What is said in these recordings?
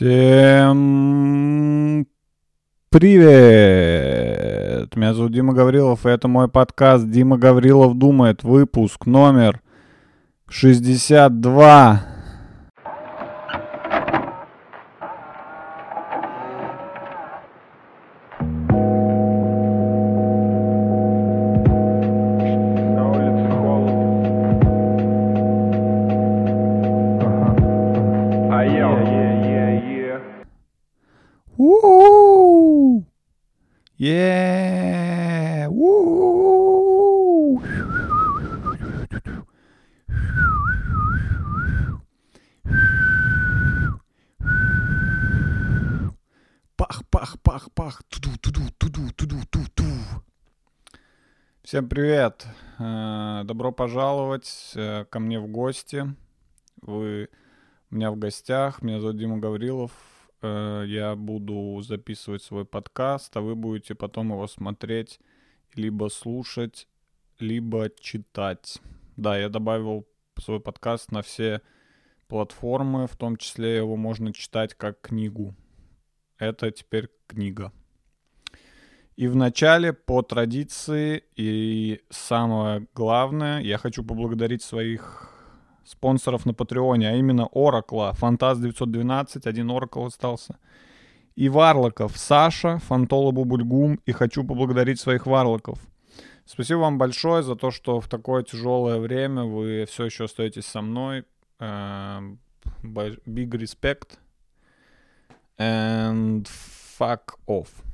Всем привет! Меня зовут Дима Гаврилов, и это мой подкаст «Дима Гаврилов думает», выпуск номер 62. Всем привет. Э, Добро пожаловать э, ко мне в гости. Вы у меня в гостях. Меня зовут Дима Гаврилов. Э, Я буду записывать свой подкаст, а вы будете потом его смотреть, либо слушать, либо читать. Да, я добавил свой подкаст на все платформы, в том числе его можно читать как книгу. Это теперь книга. И вначале, по традиции, и самое главное, я хочу поблагодарить своих спонсоров на Патреоне, а именно Oracle, Фантаз 912, один Oracle остался. И Варлоков, Саша, Фантола Бубульгум, и хочу поблагодарить своих Варлоков. Спасибо вам большое за то, что в такое тяжелое время вы все еще остаетесь со мной. Эм, Big respect. And fuck off.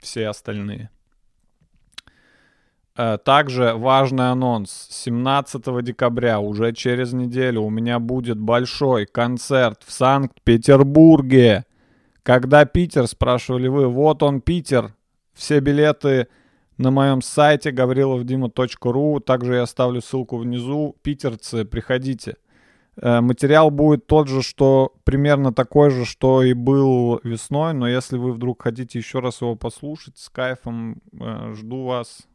Все остальные. Э, Также важный анонс. 17 декабря, уже через неделю, у меня будет большой концерт в Санкт-Петербурге. Когда Питер, спрашивали вы, вот он Питер. Все билеты на моем сайте gavrilovdima.ru. Также я оставлю ссылку внизу. Питерцы, приходите. Э, Материал будет тот же, что примерно такой же, что и был весной, но если вы вдруг хотите еще раз его послушать, с кайфом э, жду вас.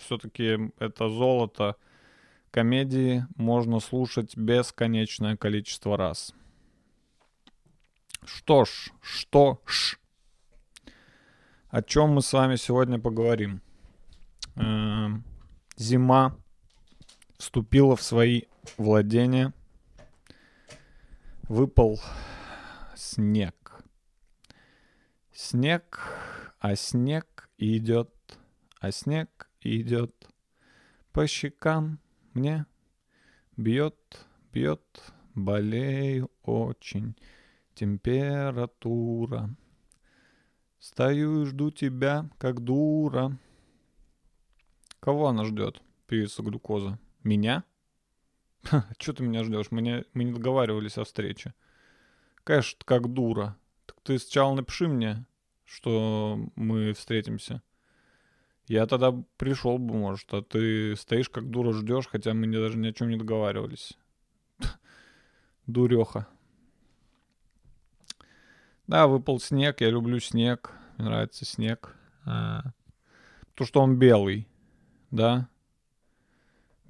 Все-таки это золото комедии можно слушать бесконечное количество раз. Что ж, что ж. О чем мы с вами сегодня поговорим? Эм, Зима вступила в свои владения. Выпал снег. Снег, а снег идет, а снег идет по щекам мне. Бьет, бьет, болею очень. Температура. Стою и жду тебя, как дура. Кого она ждет, певица глюкоза? Меня? Че ты меня ждешь? Мы не, мы не договаривались о встрече. Конечно, как дура. Так ты сначала напиши мне, что мы встретимся. Я тогда пришел бы, может, а ты стоишь как дура ждешь, хотя мы даже ни о чем не договаривались. Дуреха. Да, выпал снег, я люблю снег, мне нравится снег. А, То, что он белый, да.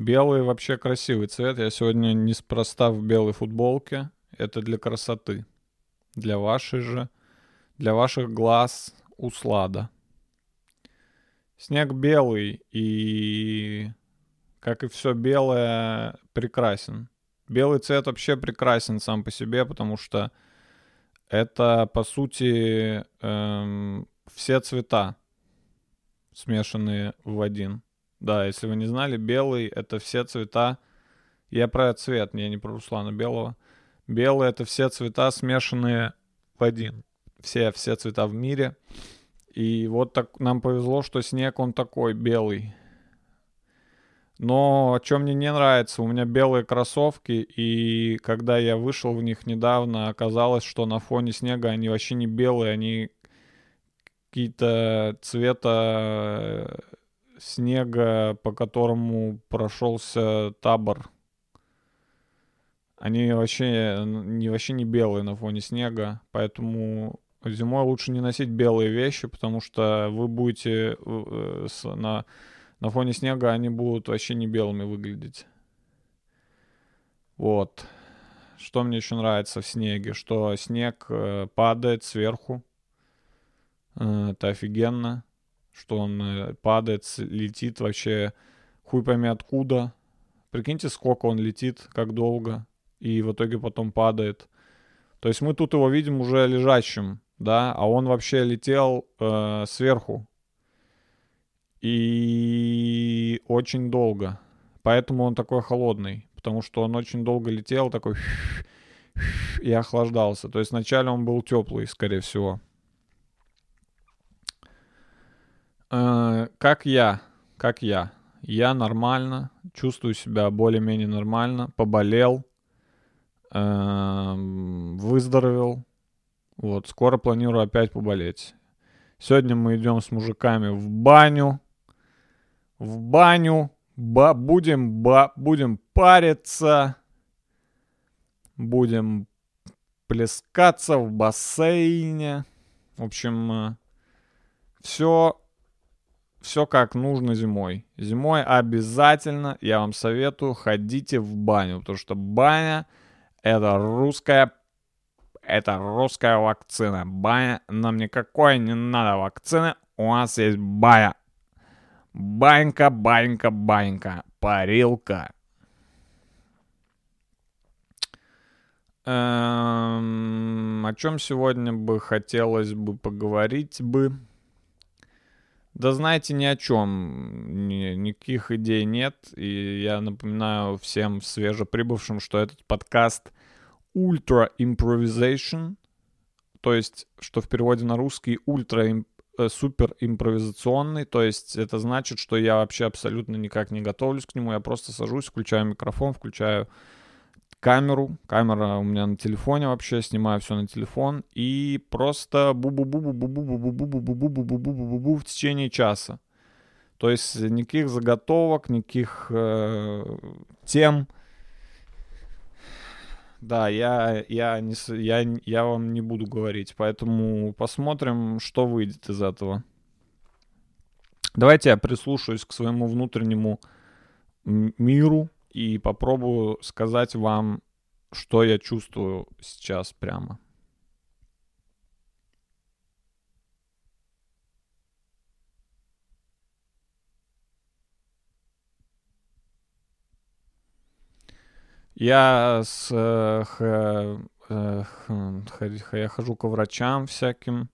Белый вообще красивый цвет. Я сегодня неспроста в белой футболке. Это для красоты. Для вашей же, для ваших глаз услада. Снег белый и, как и все белое, прекрасен. Белый цвет вообще прекрасен сам по себе, потому что это, по сути, эм, все цвета, смешанные в один. Да, если вы не знали, белый — это все цвета. Я про цвет, я не про Руслана Белого. Белый — это все цвета, смешанные в один. Все, все цвета в мире. И вот так нам повезло, что снег, он такой белый. Но что мне не нравится, у меня белые кроссовки, и когда я вышел в них недавно, оказалось, что на фоне снега они вообще не белые, они какие-то цвета снега, по которому прошелся табор. Они вообще не, вообще не белые на фоне снега, поэтому зимой лучше не носить белые вещи, потому что вы будете э, на, на фоне снега, они будут вообще не белыми выглядеть. Вот. что мне еще нравится в снеге, что снег э, падает сверху. Э, это офигенно, что он э, падает, летит вообще хуй пойми откуда. Прикиньте, сколько он летит, как долго, и в итоге потом падает. То есть мы тут его видим уже лежащим, да, а он вообще летел э, сверху. И очень долго. Поэтому он такой холодный. Потому что он очень долго летел, такой и охлаждался. То есть вначале он был теплый, скорее всего. Э, как я, как я. Я нормально, чувствую себя более-менее нормально, поболел, эм, выздоровел. Вот, скоро планирую опять поболеть. Сегодня мы идем с мужиками в баню. В баню. Ба будем, ба будем париться. Будем плескаться в бассейне. В общем, все все как нужно зимой. Зимой обязательно, я вам советую, ходите в баню, потому что баня это русская, это русская вакцина. Баня, нам никакой не надо вакцины, у нас есть баня. Банька, банька, банька, парилка. Эм, о чем сегодня бы хотелось бы поговорить бы? Да знаете, ни о чем. Ни, никаких идей нет. И я напоминаю всем свежеприбывшим, что этот подкаст Ultra Improvisation. То есть, что в переводе на русский ультра э, супер импровизационный. То есть, это значит, что я вообще абсолютно никак не готовлюсь к нему. Я просто сажусь, включаю микрофон, включаю камеру. Камера у меня на телефоне вообще, снимаю все на телефон. И просто бу-бу-бу-бу-бу-бу-бу-бу-бу-бу-бу-бу-бу-бу в течение часа. То есть никаких заготовок, никаких э, тем. Да, я, я, не, я, я вам не буду говорить, поэтому посмотрим, что выйдет из этого. Давайте я прислушаюсь к своему внутреннему миру и попробую сказать вам, что я чувствую сейчас прямо. Я с э, х- э, хм, х- я хожу к врачам всяким.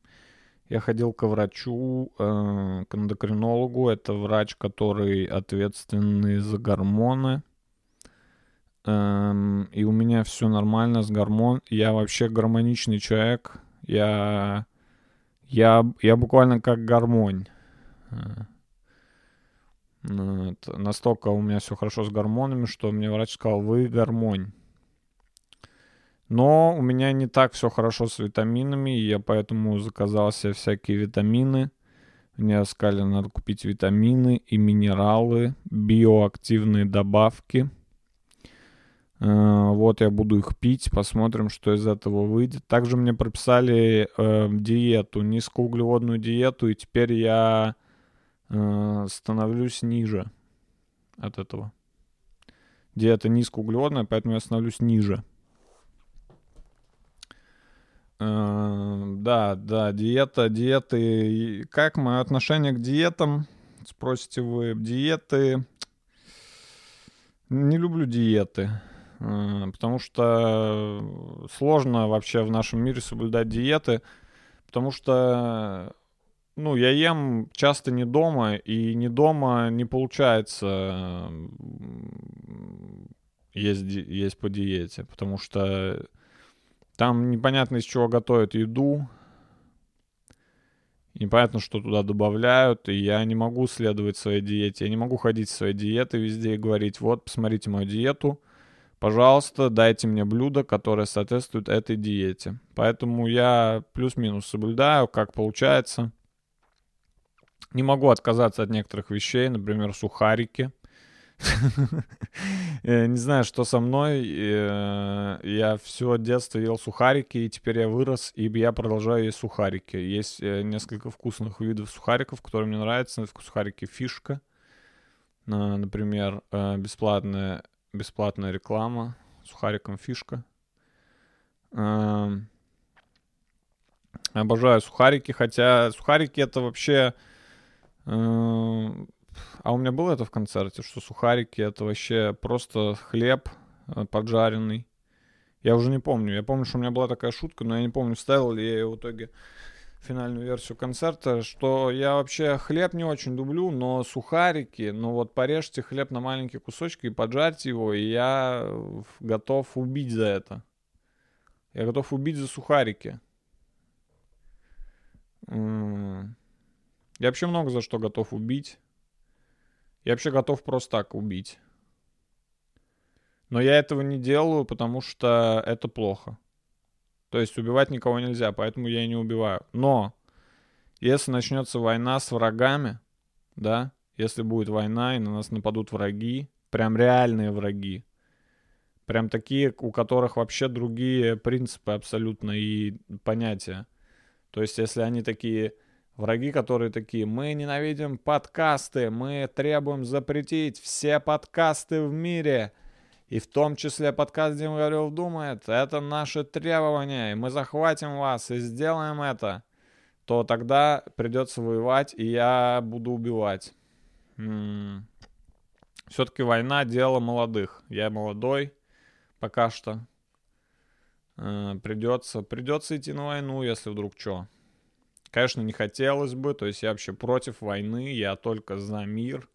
Я ходил к врачу, э, к эндокринологу. Это врач, который ответственный за гормоны. Эм, и у меня все нормально с гормон. Я вообще гармоничный человек. Я, я, я буквально как гармонь. Э, ну, настолько у меня все хорошо с гормонами, что мне врач сказал, вы гармонь. Но у меня не так все хорошо с витаминами, и я поэтому заказал себе всякие витамины. Мне сказали, надо купить витамины и минералы, биоактивные добавки. Э, Вот я буду их пить, посмотрим, что из этого выйдет. Также мне прописали э, диету, низкоуглеводную диету, и теперь я э, становлюсь ниже от этого. Диета низкоуглеводная, поэтому я становлюсь ниже. Э, Да, да, диета, диеты. Как мое отношение к диетам? Спросите вы, диеты... Не люблю диеты, потому что сложно вообще в нашем мире соблюдать диеты, потому что, ну, я ем часто не дома, и не дома не получается есть, есть по диете, потому что там непонятно из чего готовят еду, непонятно, что туда добавляют, и я не могу следовать своей диете, я не могу ходить своей диеты везде и говорить, вот, посмотрите мою диету, пожалуйста, дайте мне блюдо, которое соответствует этой диете. Поэтому я плюс-минус соблюдаю, как получается. Не могу отказаться от некоторых вещей, например, сухарики. Э, Не знаю, что со мной. э, Я все детство ел сухарики, и теперь я вырос, и я продолжаю есть сухарики. Есть э, несколько вкусных видов сухариков, которые мне нравятся. Сухарики фишка. Например, бесплатная, бесплатная реклама сухариком фишка. Эм, Обожаю сухарики, хотя сухарики это вообще... э, А у меня было это в концерте, что сухарики это вообще просто хлеб э, поджаренный. Я уже не помню. Я помню, что у меня была такая шутка, но я не помню, вставил ли я ее в итоге финальную версию концерта, что я вообще хлеб не очень люблю, но сухарики, ну вот порежьте хлеб на маленькие кусочки и поджарьте его, и я э, готов убить за это. Я готов убить за сухарики. Я вообще много за что готов убить. Я вообще готов просто так убить. Но я этого не делаю, потому что это плохо. То есть убивать никого нельзя, поэтому я и не убиваю. Но если начнется война с врагами, да, если будет война и на нас нападут враги, прям реальные враги, прям такие, у которых вообще другие принципы абсолютно и понятия. То есть если они такие враги, которые такие, мы ненавидим подкасты, мы требуем запретить все подкасты в мире, и в том числе подкаст Дима Горелов думает, это наши требования, и мы захватим вас и сделаем это, то тогда придется воевать, и я буду убивать. Все-таки война дело молодых. Я молодой пока что. Э, Придется, придется идти на войну, если вдруг что. Конечно, не хотелось бы, то есть я вообще против войны, я только за мир.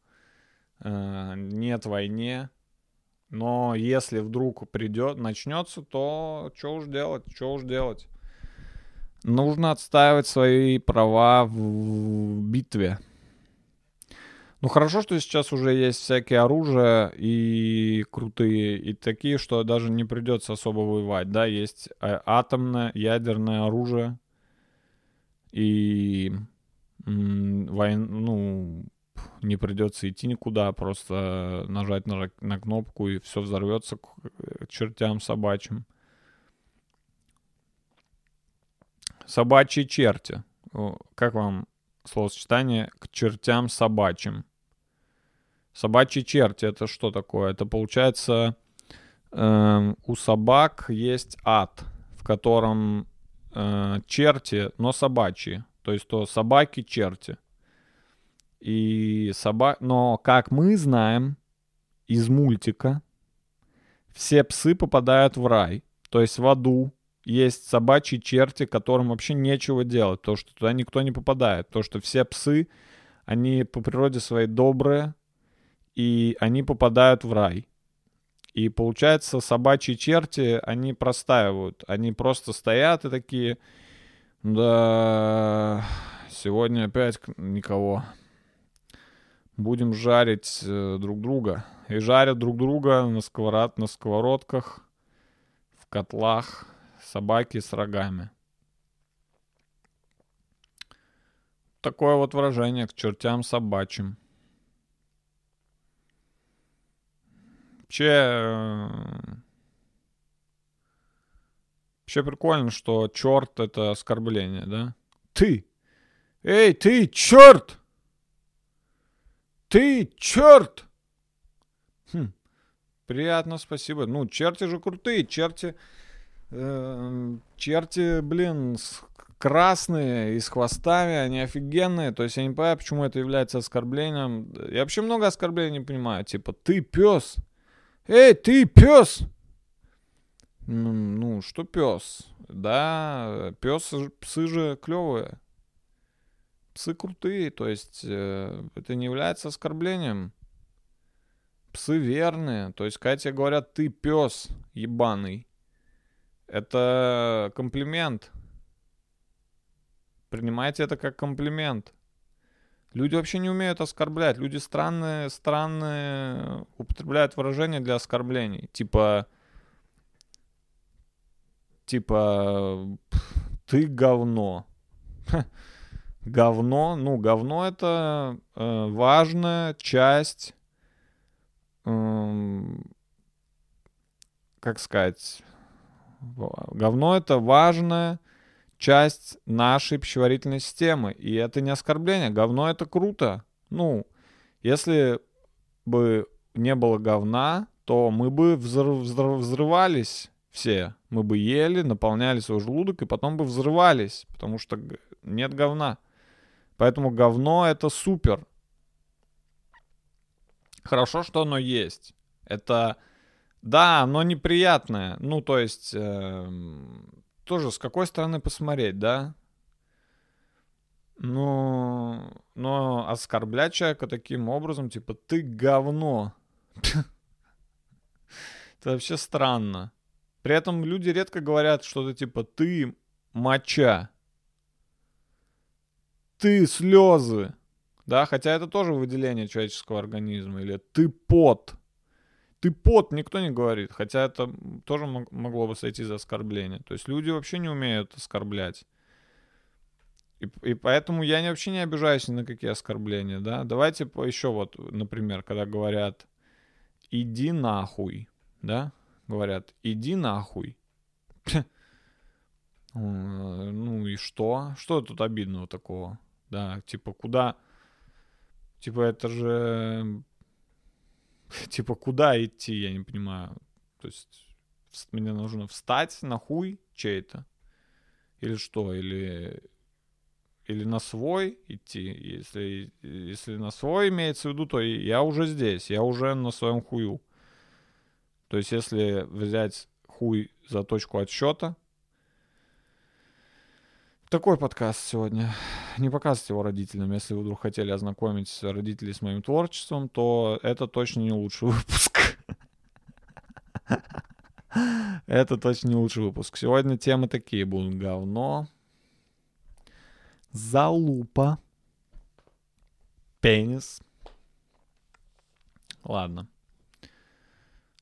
Э, Нет войне. Но если вдруг придет, начнется, то что уж делать, что уж делать. Нужно отстаивать свои права в битве. Ну хорошо, что сейчас уже есть всякие оружия и крутые, и такие, что даже не придется особо воевать, да, есть э, атомное, ядерное оружие, и войн, ну, не придется идти никуда, просто нажать на, на кнопку и все взорвется к э, чертям собачьим. Собачьи черти. Как вам словосочетание к чертям собачьим? Собачьи черти это что такое? Это получается эм, у собак есть ад, в котором э, черти, но собачьи. То есть то собаки черти. И соба... Но как мы знаем из мультика, все псы попадают в рай. То есть в аду есть собачьи черти, которым вообще нечего делать. То, что туда никто не попадает. То, что все псы, они по природе своей добрые, и они попадают в рай. И получается, собачьи черти, они простаивают. Они просто стоят и такие, да, сегодня опять никого. Будем жарить э, друг друга. И жарят друг друга на, сковород, на сковородках, в котлах, собаки с рогами. Такое вот выражение к чертям собачьим. Вообще, э, вообще прикольно, что черт это оскорбление, да? Ты! Эй, ты, черт! Ты, черт! Хм, приятно, спасибо. Ну, черти же крутые, черти... э, черти, блин, с- красные и с хвостами, они офигенные. То есть я не понимаю, почему это является оскорблением. Я вообще много оскорблений не понимаю. Типа, ты пес. Эй, ты пес! Ну, ну, что пес? Да, пес, псы же клевые. Псы крутые, то есть э, это не является оскорблением. Псы верные, то есть когда тебе говорят ты пес ебаный, это комплимент. Принимайте это как комплимент. Люди вообще не умеют оскорблять. Люди странные, странные употребляют выражения для оскорблений. Типа, типа, ты говно. Говно, ну, говно это э, важная часть, эм, как сказать, говно это важная часть нашей пищеварительной системы. И это не оскорбление. Говно это круто. Ну, если бы не было говна, то мы бы взрыв- взрыв- взрывались все. Мы бы ели, наполняли свой желудок и потом бы взрывались, потому что нет говна. Поэтому говно это супер. Хорошо, что оно есть. Это, да, оно неприятное. Ну, то есть, эм, тоже с какой стороны посмотреть, да? Ну, но оскорблять человека таким образом, типа, ты говно. Это вообще странно. При этом люди редко говорят что-то типа «ты моча», «ты слезы», да, хотя это тоже выделение человеческого организма, или «ты пот», «ты пот» никто не говорит, хотя это тоже мог- могло бы сойти за оскорбление. То есть люди вообще не умеют оскорблять. И, и поэтому я вообще не обижаюсь ни на какие оскорбления, да. Давайте еще вот, например, когда говорят «иди нахуй», да, говорят «иди нахуй». Э, Ну и что? Что тут обидного такого? Да, типа куда... Типа это же... Типа куда идти, я не понимаю. То есть мне нужно встать на хуй чей-то? Или что? Или... Или на свой идти? Если, если на свой имеется в виду, то я уже здесь, я уже на своем хую. То есть если взять хуй за точку отсчета, такой подкаст сегодня. Не показывайте его родителям. Если вы вдруг хотели ознакомить родителей с моим творчеством, то это точно не лучший выпуск. Это точно не лучший выпуск. Сегодня темы такие будут. Говно. Залупа. Пенис. Ладно.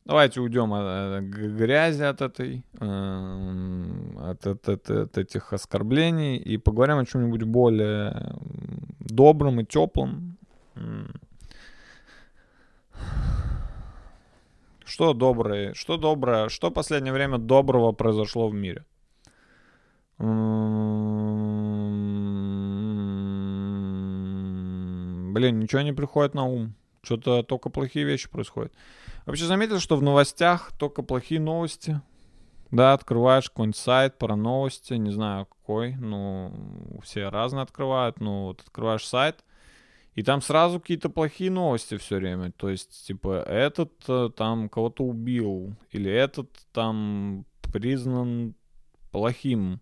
Давайте уйдем от, э, г- грязи от этой, эм, от, от- от- от этих оскорблений и поговорим о чем-нибудь более добром и теплом. Что доброе, что доброе, что в последнее время доброго произошло в мире? Блин, ничего не приходит на ум. Что-то только плохие вещи происходят. Вообще заметил, что в новостях только плохие новости. Да, открываешь какой-нибудь сайт про новости, не знаю какой, ну, все разные открывают, ну, вот открываешь сайт, и там сразу какие-то плохие новости все время. То есть, типа, этот э, там кого-то убил, или этот там признан плохим.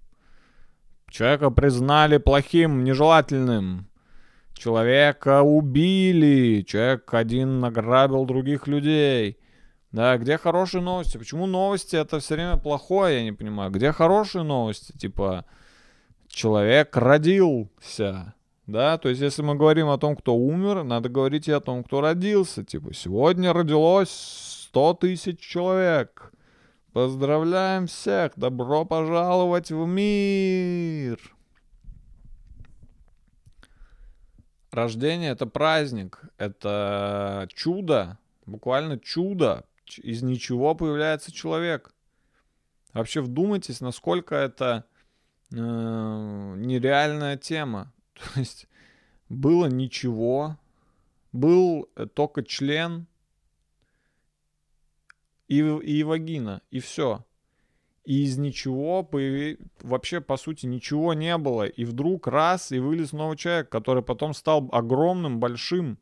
Человека признали плохим, нежелательным. Человека убили. Человек один награбил других людей. Да, где хорошие новости? Почему новости это все время плохое, я не понимаю. Где хорошие новости? Типа, человек родился. Да, то есть если мы говорим о том, кто умер, надо говорить и о том, кто родился. Типа, сегодня родилось 100 тысяч человек. Поздравляем всех! Добро пожаловать в мир! Рождение — это праздник, это чудо, буквально чудо. Из ничего появляется человек. Вообще вдумайтесь, насколько это э, нереальная тема. То есть было ничего, был э, только член и, и вагина, и все. И из ничего вообще, по сути, ничего не было. И вдруг раз, и вылез новый человек, который потом стал огромным, большим.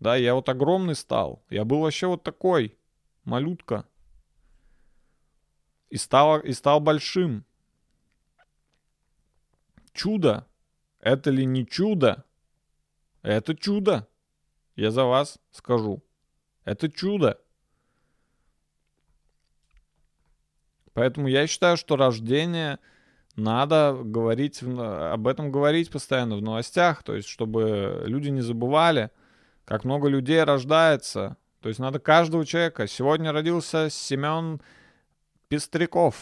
Да, я вот огромный стал. Я был вообще вот такой, малютка. И стал, и стал большим. Чудо. Это ли не чудо? Это чудо. Я за вас скажу. Это чудо. Поэтому я считаю, что рождение надо говорить, об этом говорить постоянно в новостях, то есть чтобы люди не забывали, как много людей рождается. То есть надо каждого человека. Сегодня родился Семен Пестряков.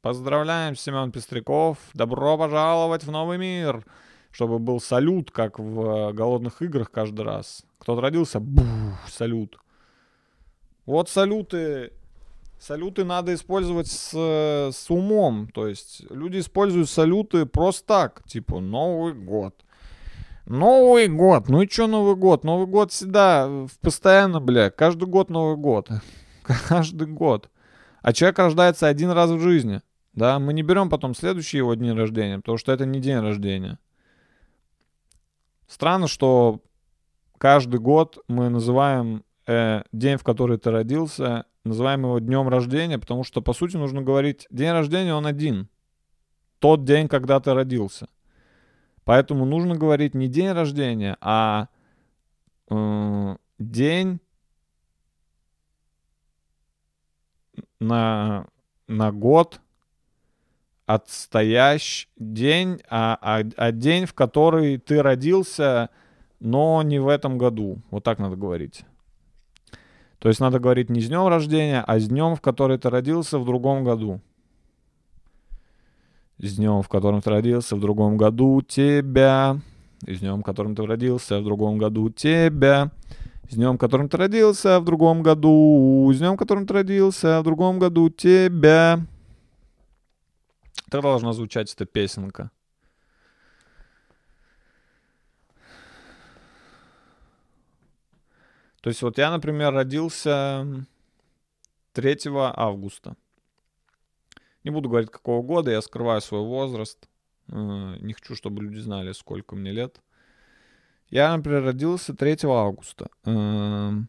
Поздравляем, Семен Пестряков. Добро пожаловать в новый мир. Чтобы был салют, как в э, голодных играх каждый раз. Кто-то родился, бух, салют. Вот салюты Салюты надо использовать с, с умом. То есть люди используют салюты просто так. Типа Новый год. Новый год. Ну и что Новый год? Новый год всегда, э, постоянно, бля. Каждый год Новый год. Каждый год. А человек рождается один раз в жизни. Да, мы не берем потом следующие его дни рождения, потому что это не день рождения. Странно, что каждый год мы называем э, день, в который ты родился, называем его днем рождения, потому что, по сути, нужно говорить, день рождения, он один. Тот день, когда ты родился. Поэтому нужно говорить не день рождения, а э, день на, на год отстоящий день, а, а, а день, в который ты родился, но не в этом году. Вот так надо говорить. То есть надо говорить не с днем рождения, а с днем, в который ты родился в другом году. С днем, в котором ты родился в другом году тебя. С днем, в котором ты родился в другом году тебя. С днем, в котором ты родился в другом году. С днем, в котором ты родился в другом году тебя. Так должна звучать эта песенка. То есть вот я, например, родился 3 августа. Не буду говорить, какого года, я скрываю свой возраст. Э, не хочу, чтобы люди знали, сколько мне лет. Я, например, родился 3 августа. Эм,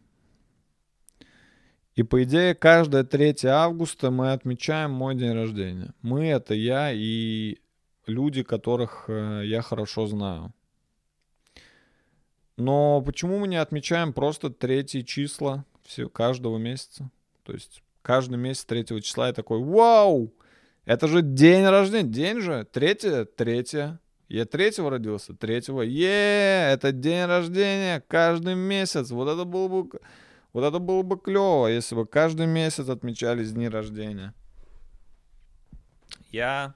и по идее, каждое 3 августа мы отмечаем мой день рождения. Мы — это я и люди, которых э, я хорошо знаю. Но почему мы не отмечаем просто третье числа все, каждого месяца? То есть каждый месяц третьего числа я такой, вау, это же день рождения, день же, третье, третье. Я третьего родился, третьего, е, это день рождения, каждый месяц. Вот это было бы вот это было бы клево, если бы каждый месяц отмечались дни рождения. Я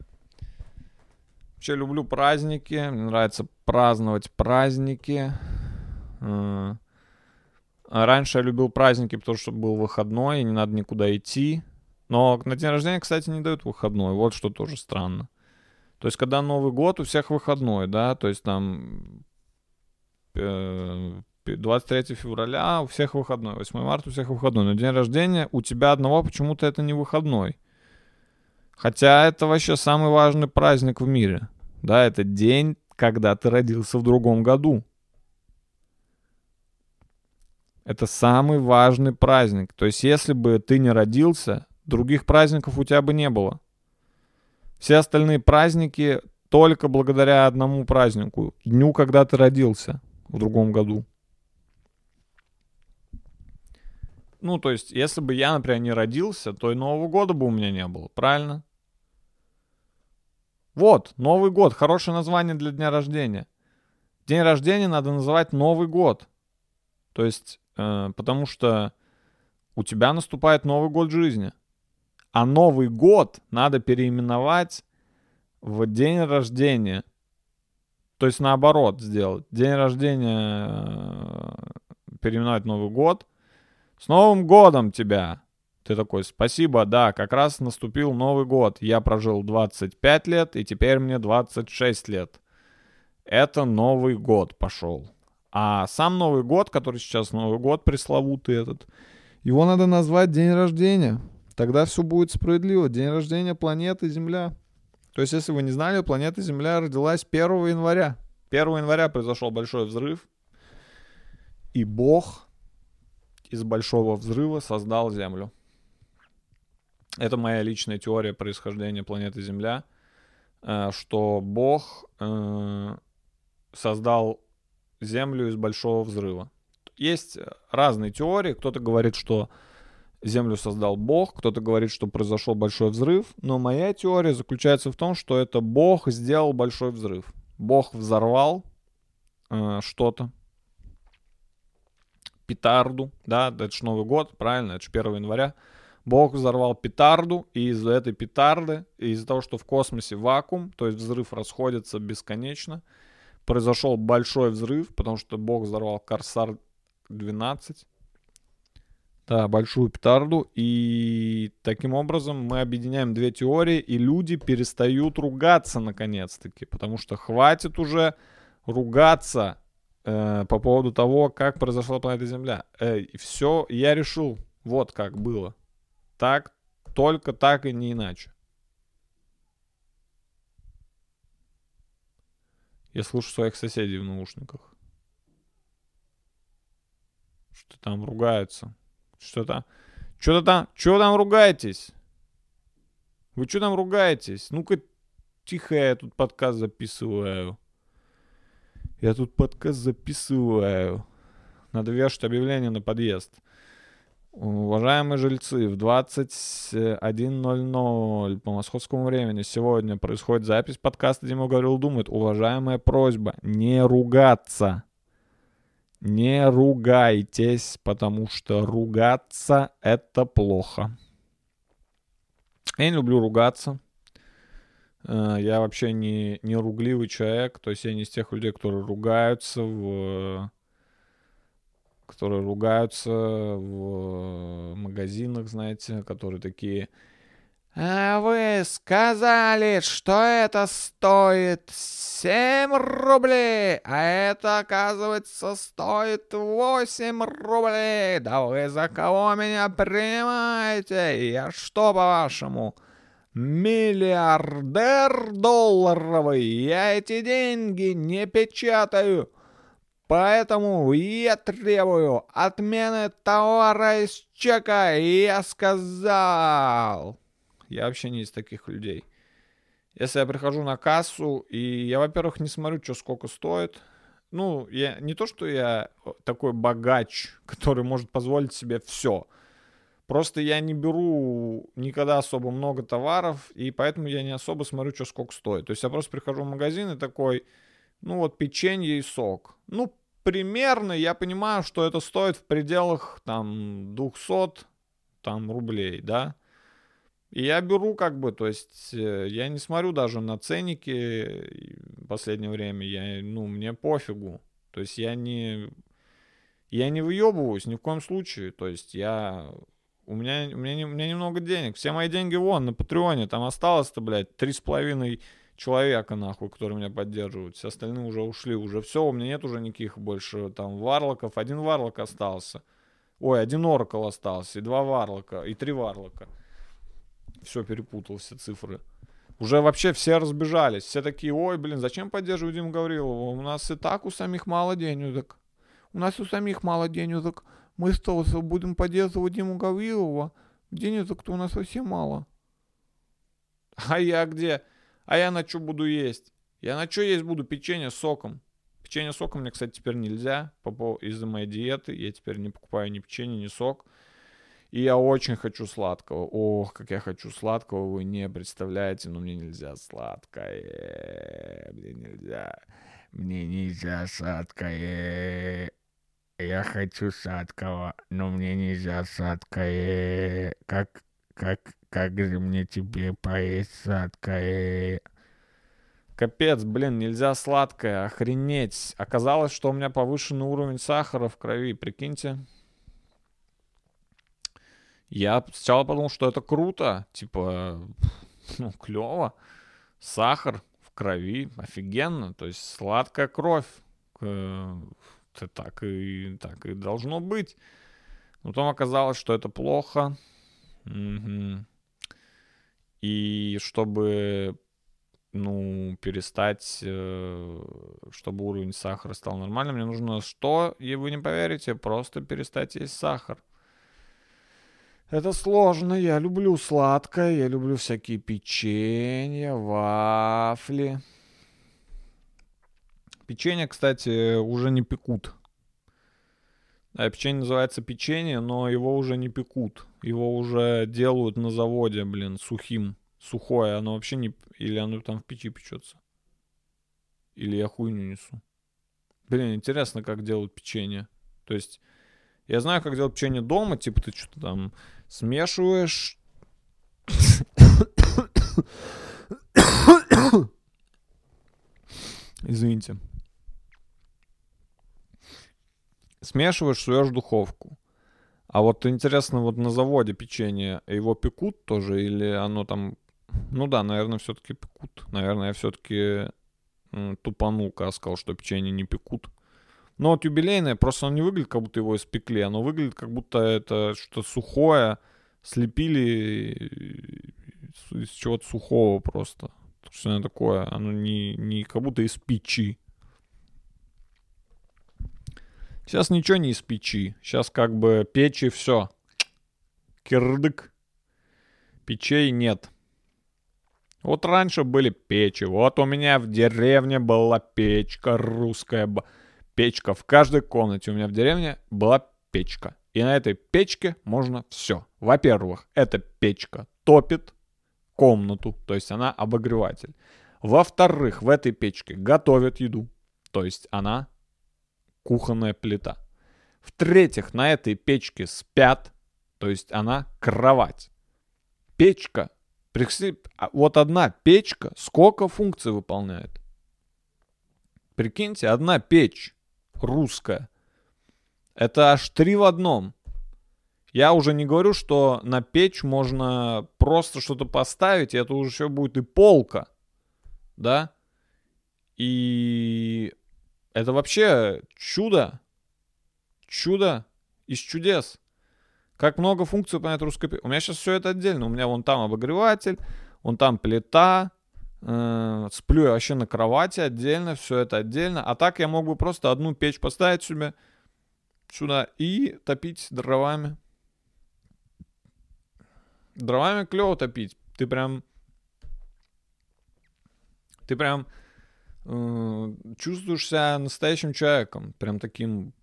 вообще люблю праздники. Мне нравится праздновать праздники. А раньше я любил праздники, потому что был выходной, и не надо никуда идти. Но на день рождения, кстати, не дают выходной. Вот что тоже странно. То есть, когда Новый год, у всех выходной, да, то есть там э, 23 февраля у всех выходной, 8 марта у всех выходной, но день рождения у тебя одного почему-то это не выходной. Хотя это вообще самый важный праздник в мире. Да, это день, когда ты родился в другом году. Это самый важный праздник. То есть, если бы ты не родился, других праздников у тебя бы не было. Все остальные праздники только благодаря одному празднику, дню, когда ты родился в другом году. Ну, то есть, если бы я, например, не родился, то и Нового года бы у меня не было, правильно? Вот, Новый год, хорошее название для дня рождения. День рождения надо называть Новый год. То есть, потому что у тебя наступает Новый год жизни. А Новый год надо переименовать в день рождения. То есть наоборот сделать. День рождения э, переименовать Новый год – с Новым годом тебя! Ты такой, спасибо, да, как раз наступил Новый год. Я прожил 25 лет, и теперь мне 26 лет. Это Новый год пошел. А сам Новый год, который сейчас Новый год пресловутый этот, его надо назвать день рождения. Тогда все будет справедливо. День рождения планеты Земля. То есть, если вы не знали, планета Земля родилась 1 января. 1 января произошел большой взрыв. И Бог из большого взрыва создал Землю. Это моя личная теория происхождения планеты Земля, э, что Бог э, создал Землю из большого взрыва. Есть разные теории. Кто-то говорит, что Землю создал Бог, кто-то говорит, что произошел большой взрыв. Но моя теория заключается в том, что это Бог сделал большой взрыв. Бог взорвал э, что-то, петарду, да, это же Новый год, правильно, это же 1 января. Бог взорвал петарду, и из-за этой петарды, из-за того, что в космосе вакуум, то есть взрыв расходится бесконечно, произошел большой взрыв, потому что Бог взорвал Корсар 12, да, большую петарду, и таким образом мы объединяем две теории, и люди перестают ругаться наконец-таки, потому что хватит уже ругаться э, по поводу того, как произошла планета Земля. Э, все, я решил, вот как было. Так только так и не иначе. Я слышу своих соседей в наушниках. Что там ругаются. Что там? Что-то там, что там ругаетесь? Вы что там ругаетесь? Ну-ка, тихо, я тут подкаст записываю. Я тут подкаст записываю. Надо вешать объявление на подъезд. Уважаемые жильцы, в 21.00 по московскому времени сегодня происходит запись подкаста «Дима говорил, думает». Уважаемая просьба, не ругаться. Не ругайтесь, потому что ругаться — это плохо. Я не люблю ругаться. Э, я вообще не, не ругливый человек, то есть я не из тех людей, которые ругаются в которые ругаются в магазинах, знаете, которые такие а вы сказали, что это стоит 7 рублей, а это, оказывается, стоит 8 рублей. Да вы за кого меня принимаете? Я что, по-вашему, миллиардер долларовый? Я эти деньги не печатаю. Поэтому я требую отмены товара из чека, я сказал. Я вообще не из таких людей. Если я прихожу на кассу, и я, во-первых, не смотрю, что сколько стоит. Ну, я не то, что я такой богач, который может позволить себе все. Просто я не беру никогда особо много товаров, и поэтому я не особо смотрю, что сколько стоит. То есть я просто прихожу в магазин и такой, ну вот печенье и сок. Ну, примерно я понимаю, что это стоит в пределах там 200 там рублей, да. И я беру как бы, то есть э, я не смотрю даже на ценники в последнее время, я, ну, мне пофигу. То есть я не, я не выебываюсь ни в коем случае. То есть я, у меня, у меня, у меня немного денег. Все мои деньги вон, на Патреоне, там осталось-то, блядь, три с половиной человека, нахуй, которые меня поддерживают. Все остальные уже ушли, уже все, у меня нет уже никаких больше там варлоков. Один варлок остался. Ой, один оракл остался, и два варлока, и три варлока все перепутал, все цифры. Уже вообще все разбежались. Все такие, ой, блин, зачем поддерживать Диму Гаврилова? У нас и так у самих мало денег. У нас у самих мало денег. Мы что, будем поддерживать Диму Гаврилова? Денег-то у нас совсем мало. А я где? А я на что буду есть? Я на что есть буду? Печенье с соком. Печенье с соком мне, кстати, теперь нельзя из-за моей диеты. Я теперь не покупаю ни печенье, ни сок. И я очень хочу сладкого. Ох, как я хочу сладкого, вы не представляете, но мне нельзя сладкое. Мне нельзя. Мне нельзя сладкое. Я хочу сладкого, но мне нельзя сладкое. Как, как, как же мне тебе поесть сладкое? Капец, блин, нельзя сладкое, охренеть. Оказалось, что у меня повышенный уровень сахара в крови, прикиньте. Я сначала подумал, что это круто, типа, ну, клево. Сахар в крови, офигенно, то есть сладкая кровь. Это так и, так и должно быть. Но потом оказалось, что это плохо. Угу. И чтобы ну, перестать, э, чтобы уровень сахара стал нормальным, мне нужно что? И вы не поверите, просто перестать есть сахар. Это сложно. Я люблю сладкое, я люблю всякие печенья, вафли. Печенье, кстати, уже не пекут. Да, печенье называется печенье, но его уже не пекут. Его уже делают на заводе, блин, сухим. Сухое. Оно вообще не... Или оно там в печи печется. Или я хуйню несу. Блин, интересно, как делают печенье. То есть, я знаю, как делать печенье дома. Типа ты что-то там смешиваешь... Извините. Смешиваешь, суешь в духовку. А вот интересно, вот на заводе печенье его пекут тоже или оно там... Ну да, наверное, все-таки пекут. Наверное, я все-таки тупанул, когда сказал, что печенье не пекут. Но вот юбилейное, просто оно не выглядит, как будто его испекли. Оно выглядит, как будто это что-то сухое, слепили из чего-то сухого просто. Что оно такое? Оно не, не как будто из печи. Сейчас ничего не из печи. Сейчас как бы печи все. Кирдык. Печей нет. Вот раньше были печи. Вот у меня в деревне была печка русская. Печка в каждой комнате у меня в деревне была печка. И на этой печке можно все. Во-первых, эта печка топит комнату, то есть она обогреватель. Во-вторых, в этой печке готовят еду, то есть она кухонная плита. В-третьих, на этой печке спят, то есть она кровать. Печка, а вот одна печка сколько функций выполняет? Прикиньте, одна печь русская. Это аж три в одном. Я уже не говорю, что на печь можно просто что-то поставить, и это уже все будет и полка. Да? И это вообще чудо. Чудо из чудес. Как много функций выполняет русская печь. У меня сейчас все это отдельно. У меня вон там обогреватель, вон там плита. э, сплю я вообще на кровати отдельно, все это отдельно. А так я мог бы просто одну печь поставить себе сюда и топить дровами. Дровами клево топить. Ты прям... Ты прям э, чувствуешь себя настоящим человеком. Прям таким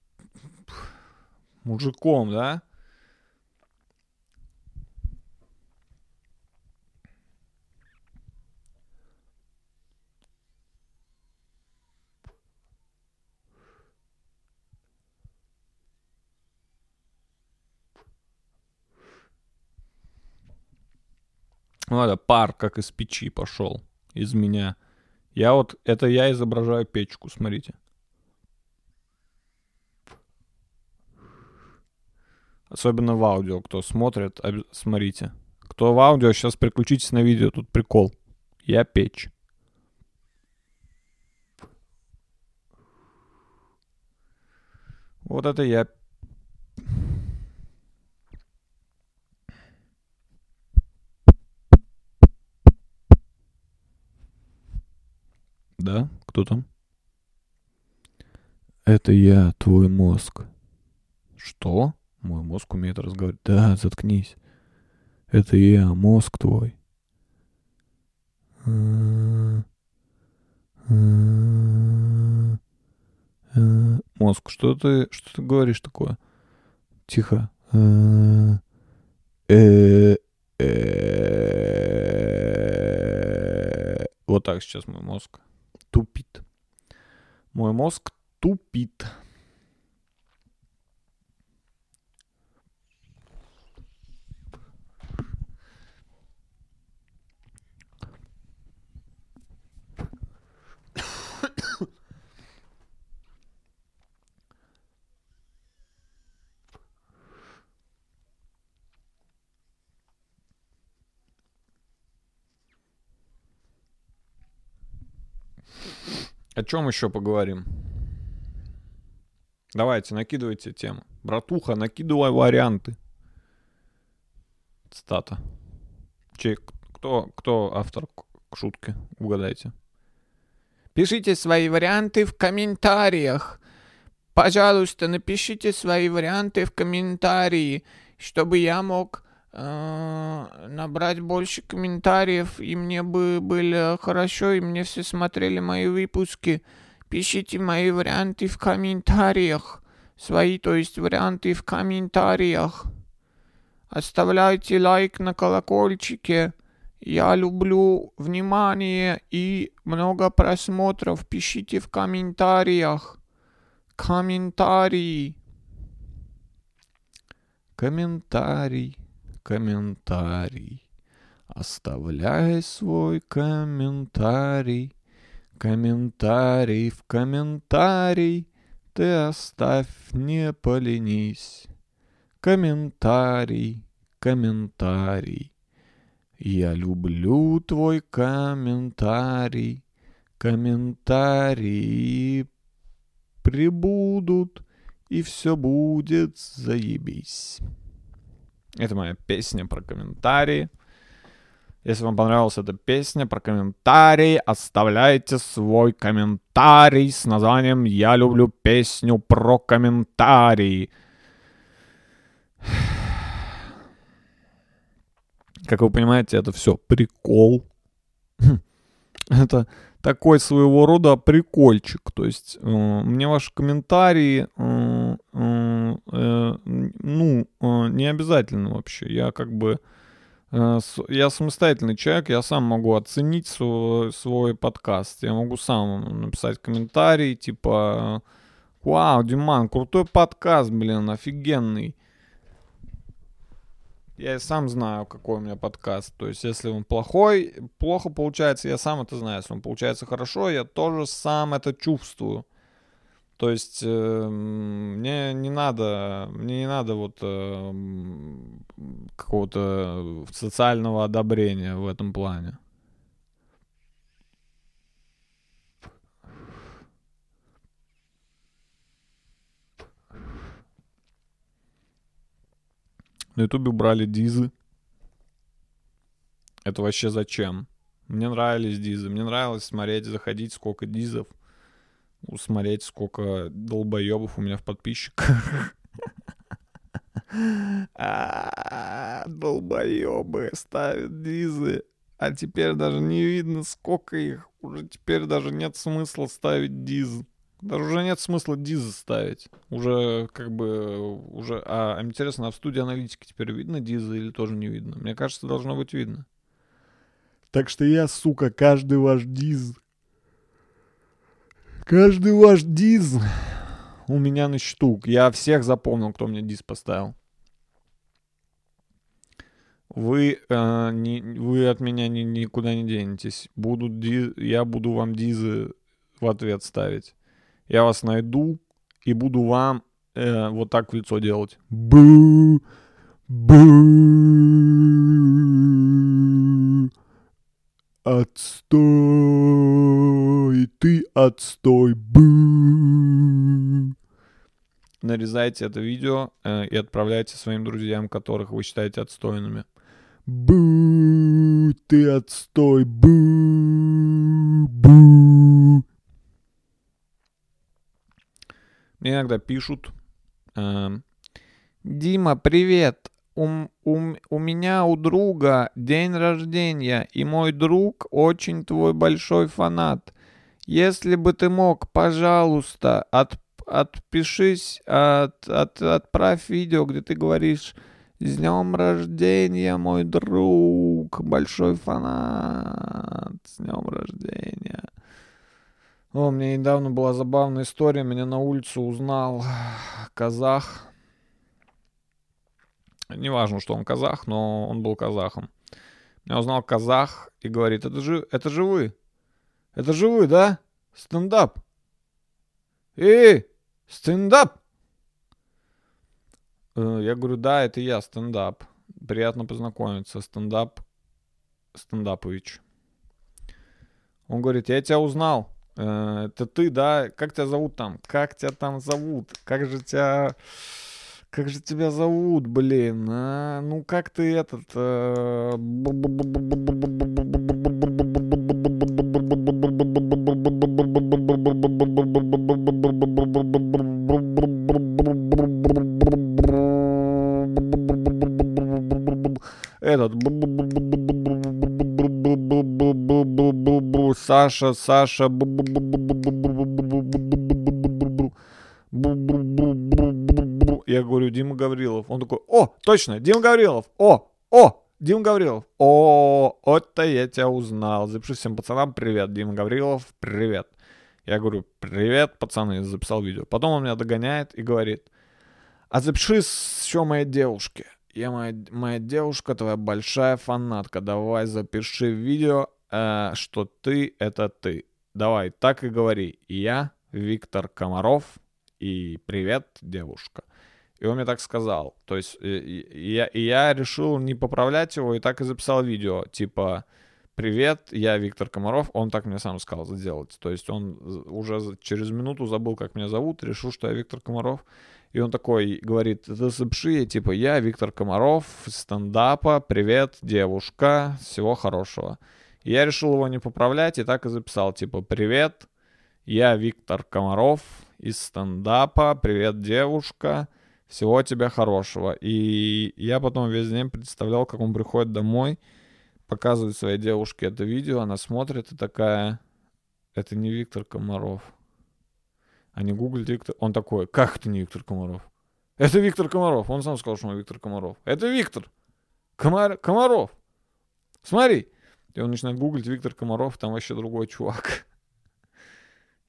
мужиком, да? Ну, это пар, как из печи пошел из меня. Я вот, это я изображаю печку, смотрите. Особенно в аудио, кто смотрит, обе- смотрите. Кто в аудио, сейчас переключитесь на видео, тут прикол. Я печь. Вот это я. Да? Кто там? Это я, твой мозг. Что? Мой мозг умеет разговаривать. Да, заткнись. Это я, мозг твой. Мозг, что ты, что ты говоришь такое? Тихо. Э, э. Вот так сейчас мой мозг Тупит. Мой мозг тупит О чем еще поговорим? Давайте, накидывайте тему. Братуха, накидывай варианты. Цитата. Чей, кто, кто автор к шутке? Угадайте. Пишите свои варианты в комментариях. Пожалуйста, напишите свои варианты в комментарии, чтобы я мог набрать больше комментариев, и мне бы было хорошо, и мне все смотрели мои выпуски. Пишите мои варианты в комментариях. Свои, то есть варианты в комментариях. Оставляйте лайк на колокольчике. Я люблю внимание и много просмотров. Пишите в комментариях. Комментарии. Комментарий. Комментарий. Оставляй свой комментарий. Комментарий в комментарий. Ты оставь, не поленись. Комментарий, комментарий. Я люблю твой комментарий. Комментарии прибудут, и все будет заебись. Это моя песня про комментарии. Если вам понравилась эта песня про комментарии, оставляйте свой комментарий с названием «Я люблю песню про комментарии». Как вы понимаете, это все прикол. Это такой своего рода прикольчик. То есть э, мне ваши комментарии, э, э, э, ну, э, не обязательно вообще. Я как бы, э, я самостоятельный человек, я сам могу оценить свой, свой подкаст. Я могу сам написать комментарий, типа, вау, Диман, крутой подкаст, блин, офигенный. Я сам знаю, какой у меня подкаст. То есть, если он плохой, плохо получается, я сам это знаю. Если он получается хорошо, я тоже сам это чувствую. То есть, э, мне не надо, мне не надо вот э, какого-то социального одобрения в этом плане. На ютубе убрали дизы. Это вообще зачем? Мне нравились дизы. Мне нравилось смотреть, заходить, сколько дизов. Ну, Смотреть, сколько долбоебов у меня в подписчиках. А, Долбоебы ставят дизы. А теперь даже не видно, сколько их. Уже теперь даже нет смысла ставить диз. Даже уже нет смысла дизы ставить. Уже как бы уже. А интересно, а в студии аналитики теперь видно дизы или тоже не видно? Мне кажется, должно быть видно. Так что я, сука, каждый ваш диз. Каждый ваш диз у меня на счету. Я всех запомнил, кто мне диз поставил. Вы, э, не, вы от меня ни- никуда не денетесь. Буду ди- я буду вам дизы в ответ ставить. Я вас найду и буду вам э, вот так в лицо делать. Бу, бу, отстой, ты отстой, бу. Нарезайте это видео э, и отправляйте своим друзьям, которых вы считаете отстойными. Бу, ты отстой, бу, бу. Иногда пишут, эм, Дима, привет. У, у у меня у друга день рождения, и мой друг очень твой большой фанат. Если бы ты мог, пожалуйста, от, отпишись, от, от- отправь видео, где ты говоришь «С днем рождения, мой друг, большой фанат, с днем рождения». О, у меня недавно была забавная история. Меня на улице узнал казах. Неважно, что он казах, но он был казахом. Меня узнал казах и говорит, это же, это же вы. Это же вы, да? Стендап. Эй, стендап. Э, Я говорю, да, это я, стендап. Приятно познакомиться. Стендап Стендапович. Он говорит, я тебя узнал. Э, Это ты, да? Как тебя зовут там? Как тебя там зовут? Как же тебя... Как же тебя зовут, блин? а? Ну, как ты этот... э, Этот... Саша, Саша... Я говорю, Дима Гаврилов. Он такой, о, точно, Дима Гаврилов. О, о, Дима Гаврилов. О, это я тебя узнал. Запиши всем пацанам привет. Дима Гаврилов, привет. Я говорю, привет, пацаны, записал видео. Потом он меня догоняет и говорит, а запиши еще моей девушке. Я моя, моя девушка, твоя большая фанатка. Давай запиши видео, э, что ты — это ты. Давай, так и говори. Я Виктор Комаров, и привет, девушка. И он мне так сказал. То есть и я, я решил не поправлять его, и так и записал видео. Типа, привет, я Виктор Комаров, он так мне сам сказал сделать. То есть он уже через минуту забыл, как меня зовут, решил, что я Виктор Комаров. И он такой говорит, запиши, типа, я Виктор Комаров, стендапа, привет, девушка, всего хорошего. Я решил его не поправлять и так и записал, типа, привет, я Виктор Комаров из стендапа, привет, девушка, всего тебе хорошего. И я потом весь день представлял, как он приходит домой, показывает своей девушке это видео, она смотрит и такая, это не Виктор Комаров. Они гуглят Виктор. Он такой, как это не Виктор Комаров? Это Виктор Комаров. Он сам сказал, что он Виктор Комаров. Это Виктор. Комар... Комаров. Смотри. И он начинает гуглить Виктор Комаров, там вообще другой чувак.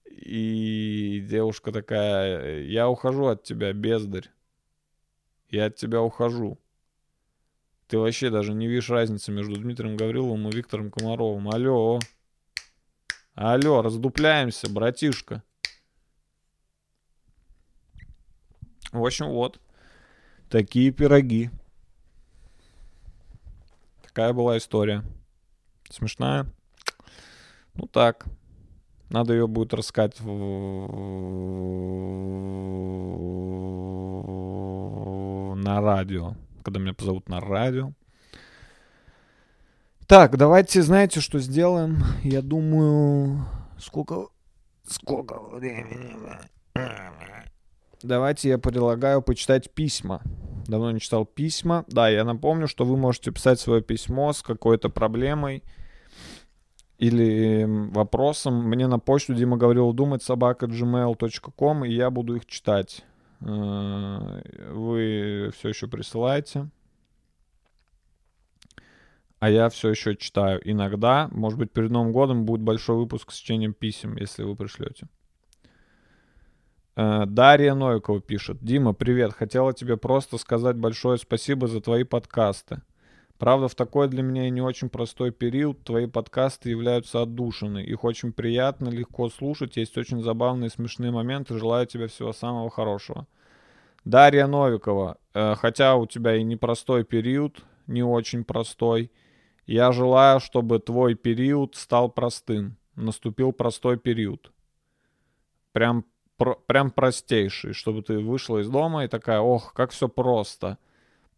И девушка такая, я ухожу от тебя, бездарь. Я от тебя ухожу. Ты вообще даже не видишь разницы между Дмитрием Гавриловым и Виктором Комаровым. Алло. Алло, раздупляемся, братишка. В общем, вот. Такие пироги. Такая была история. Смешная. Ну так. Надо ее будет рассказать в... на радио. Когда меня позовут на радио. Так, давайте, знаете, что сделаем? Я думаю, сколько... Сколько времени? Давайте я предлагаю почитать письма. Давно не читал письма. Да, я напомню, что вы можете писать свое письмо с какой-то проблемой или вопросом мне на почту Дима говорил думать собака gmail.com и я буду их читать. Э, вы все еще присылаете. А я все еще читаю. Иногда, может быть, перед Новым годом будет большой выпуск с чтением писем, если вы пришлете. Э, Дарья Новикова пишет. Дима, привет. Хотела тебе просто сказать большое спасибо за твои подкасты. Правда, в такой для меня и не очень простой период твои подкасты являются отдушины. Их очень приятно, легко слушать, есть очень забавные смешные моменты. Желаю тебе всего самого хорошего. Дарья Новикова, э, хотя у тебя и непростой период, не очень простой, я желаю, чтобы твой период стал простым. Наступил простой период. Прям про, прям простейший, чтобы ты вышла из дома и такая, ох, как все просто.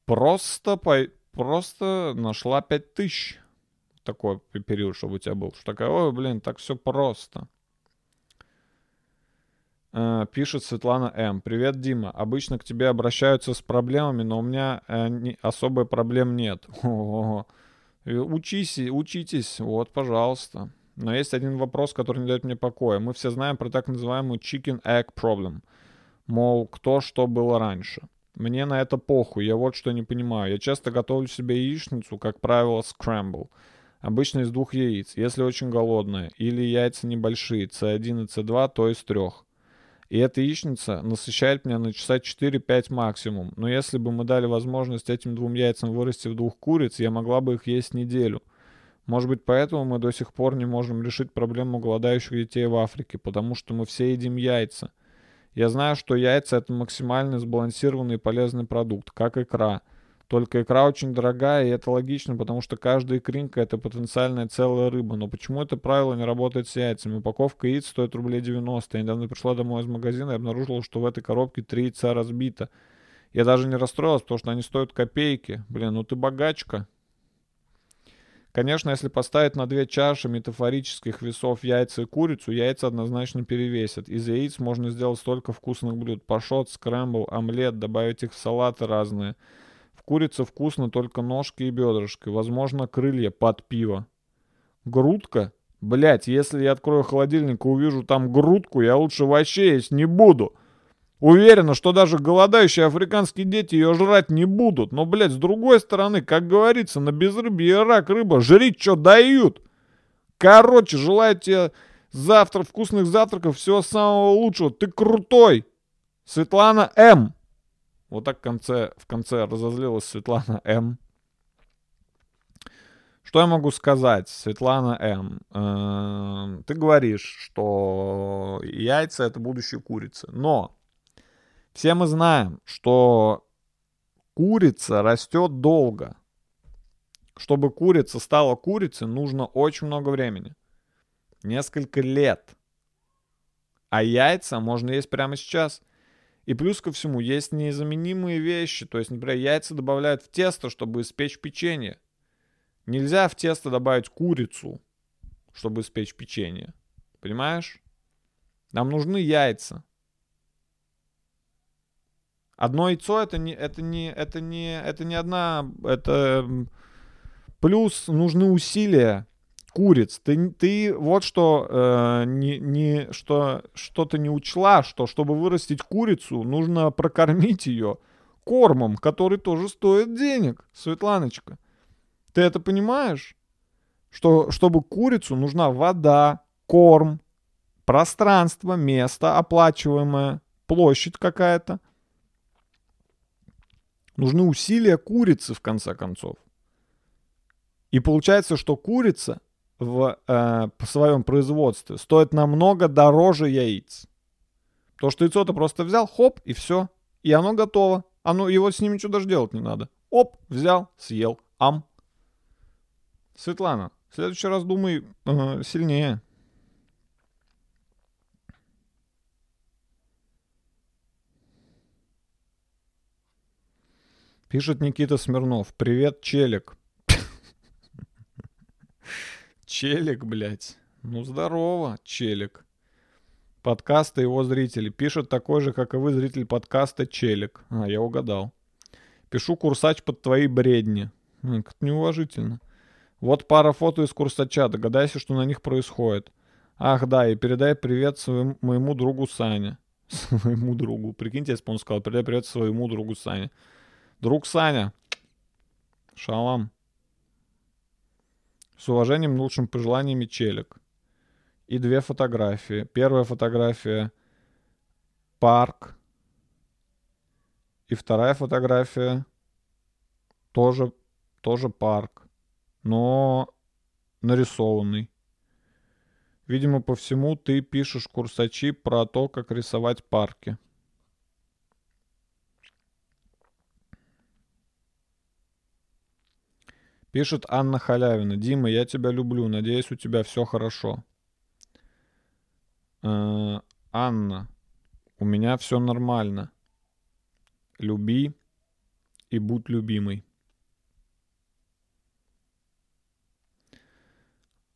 Просто, по, просто нашла 5000. Такой период, чтобы у тебя был. Что такая, ой, блин, так все просто. Uh, пишет Светлана М. Привет, Дима. Обычно к тебе обращаются с проблемами, но у меня не, особой проблем нет. Учись, учитесь, вот, пожалуйста. Но есть один вопрос, который не дает мне покоя. Мы все знаем про так называемую chicken egg problem. Мол, кто что было раньше. Мне на это похуй, я вот что не понимаю. Я часто готовлю себе яичницу, как правило, скрэмбл. Обычно из двух яиц, если очень голодная. Или яйца небольшие, C1 и C2, то из трех. И эта яичница насыщает меня на часа 4-5 максимум. Но если бы мы дали возможность этим двум яйцам вырасти в двух куриц, я могла бы их есть неделю. Может быть, поэтому мы до сих пор не можем решить проблему голодающих детей в Африке, потому что мы все едим яйца. Я знаю, что яйца это максимально сбалансированный и полезный продукт, как икра. Только икра очень дорогая, и это логично, потому что каждая икринка это потенциальная целая рыба. Но почему это правило не работает с яйцами? Упаковка яиц стоит рублей 90. Я недавно пришла домой из магазина и обнаружила, что в этой коробке три яйца разбито. Я даже не расстроилась, потому что они стоят копейки. Блин, ну ты богачка. Конечно, если поставить на две чаши метафорических весов яйца и курицу, яйца однозначно перевесят. Из яиц можно сделать столько вкусных блюд. Пашот, скрэмбл, омлет, добавить их в салаты разные. В курице вкусно только ножки и бедрышки. Возможно, крылья под пиво. Грудка? Блять, если я открою холодильник и увижу там грудку, я лучше вообще есть не буду. Уверена, что даже голодающие африканские дети ее жрать не будут. Но, блядь, с другой стороны, как говорится, на безрыбье рак рыба, жрить что дают. Короче, желаю тебе завтра вкусных завтраков, всего самого лучшего. Ты крутой. Светлана М. Вот так в конце, в конце разозлилась Светлана М. Что я могу сказать, Светлана М? Э, ты говоришь, что яйца это будущее курицы. Но все мы знаем, что курица растет долго. Чтобы курица стала курицей, нужно очень много времени. Несколько лет. А яйца можно есть прямо сейчас. И плюс ко всему, есть незаменимые вещи. То есть, например, яйца добавляют в тесто, чтобы испечь печенье. Нельзя в тесто добавить курицу, чтобы испечь печенье. Понимаешь? Нам нужны яйца. Одно яйцо это не, это не, это не, это не одна, это плюс нужны усилия куриц. Ты, ты вот что э, не, не, что что-то не учла, что чтобы вырастить курицу, нужно прокормить ее кормом, который тоже стоит денег, Светланочка. Ты это понимаешь? Что чтобы курицу нужна вода, корм, пространство, место оплачиваемое, площадь какая-то. Нужны усилия курицы, в конце концов. И получается, что курица в э, по своем производстве стоит намного дороже яиц. То, что яйцо ты просто взял, хоп, и все. И оно готово. Оно, его с ним ничего даже делать не надо. Оп, взял, съел. Ам. Светлана, в следующий раз думай э, сильнее. Пишет Никита Смирнов. Привет, челик. Челик, блядь. Ну, здорово, челик. Подкаста его зрители. Пишет такой же, как и вы, зритель подкаста Челик. А, я угадал. Пишу курсач под твои бредни. Как неуважительно. Вот пара фото из курсача. Догадайся, что на них происходит. Ах, да, и передай привет своему, моему другу Сане. Своему другу. Прикиньте, если бы он сказал, передай привет своему другу Сане. Друг Саня. Шалам. С уважением, лучшим пожеланиями, Челик. И две фотографии. Первая фотография — парк. И вторая фотография тоже, тоже парк. Но нарисованный. Видимо, по всему ты пишешь курсачи про то, как рисовать парки. Пишет Анна Халявина. Дима, я тебя люблю. Надеюсь, у тебя все хорошо. Э, Анна, у меня все нормально. Люби и будь любимой.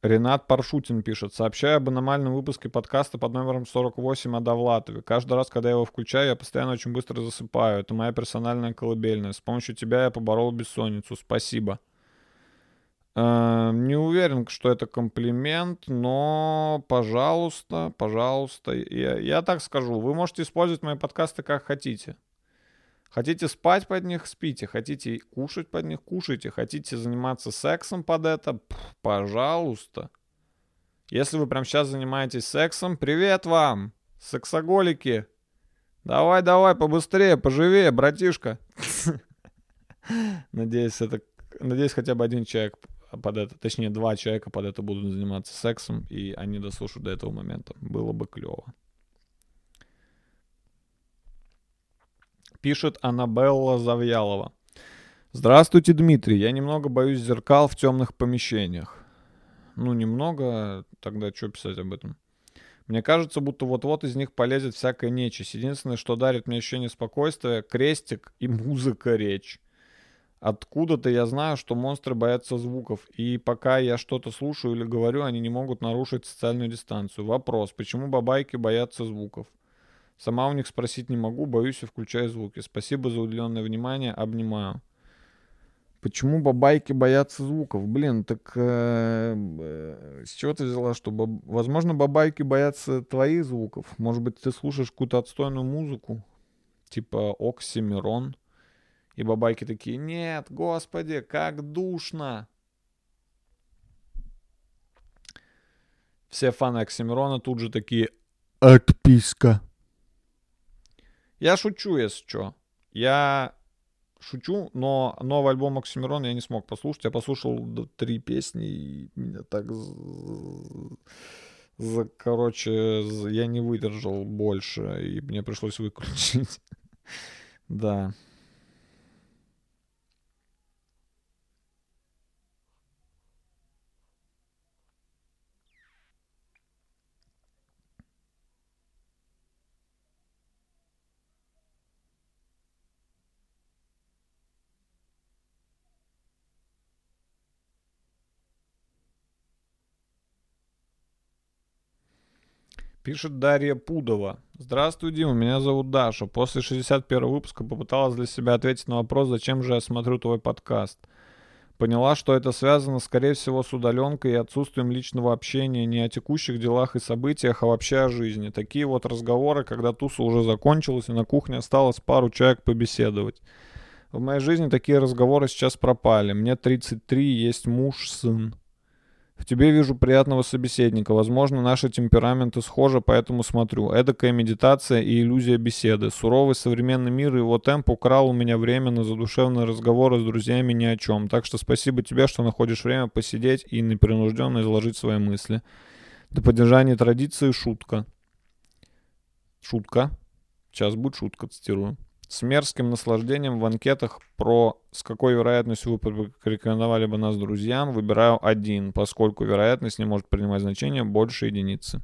Ренат Паршутин пишет. Сообщаю об аномальном выпуске подкаста под номером 48 о Довлатове. Каждый раз, когда я его включаю, я постоянно очень быстро засыпаю. Это моя персональная колыбельная. С помощью тебя я поборол бессонницу. Спасибо. Э, не уверен, что это комплимент, но, пожалуйста, пожалуйста, я, я так скажу, вы можете использовать мои подкасты как хотите. Хотите спать под них, спите. Хотите кушать под них, кушайте. Хотите заниматься сексом под это, пожалуйста. Если вы прямо сейчас занимаетесь сексом, привет вам, сексоголики. Давай, давай, побыстрее, поживее, братишка. Надеюсь, это, надеюсь, хотя бы один человек под это, точнее, два человека под это будут заниматься сексом, и они дослушают до этого момента. Было бы клево. Пишет Аннабелла Завьялова. Здравствуйте, Дмитрий. Я немного боюсь зеркал в темных помещениях. Ну, немного, тогда что писать об этом? Мне кажется, будто вот-вот из них полезет всякая нечисть. Единственное, что дарит мне ощущение спокойствия, крестик и музыка речь. Откуда-то я знаю, что монстры боятся звуков, и пока я что-то слушаю или говорю, они не могут нарушить социальную дистанцию. Вопрос, почему бабайки боятся звуков? Сама у них спросить не могу, боюсь и включаю звуки. Спасибо за уделенное внимание, обнимаю. Почему бабайки боятся звуков? Блин, так э, э, с чего ты взяла, что... Баб... Возможно, бабайки боятся твоих звуков. Может быть, ты слушаешь какую-то отстойную музыку? Типа Оксимирон. И бабайки такие, нет, господи, как душно. Все фаны Оксимирона тут же такие, отписка. Я шучу, если что. Я шучу, но новый альбом Оксимирона я не смог послушать. Я послушал три песни, и меня так... За, короче, я не выдержал больше, и мне пришлось выключить. да. Пишет Дарья Пудова. Здравствуй, Дима, меня зовут Даша. После 61 выпуска попыталась для себя ответить на вопрос, зачем же я смотрю твой подкаст. Поняла, что это связано, скорее всего, с удаленкой и отсутствием личного общения не о текущих делах и событиях, а вообще о жизни. Такие вот разговоры, когда туса уже закончилась и на кухне осталось пару человек побеседовать. В моей жизни такие разговоры сейчас пропали. Мне 33, есть муж, сын. В тебе вижу приятного собеседника. Возможно, наши темпераменты схожи, поэтому смотрю. Эдакая медитация и иллюзия беседы. Суровый современный мир и его темп украл у меня время на задушевные разговоры с друзьями ни о чем. Так что спасибо тебе, что находишь время посидеть и непринужденно изложить свои мысли. До поддержания традиции шутка. Шутка. Сейчас будет шутка, цитирую с мерзким наслаждением в анкетах про с какой вероятностью вы порекомендовали бы нас друзьям, выбираю один, поскольку вероятность не может принимать значение больше единицы.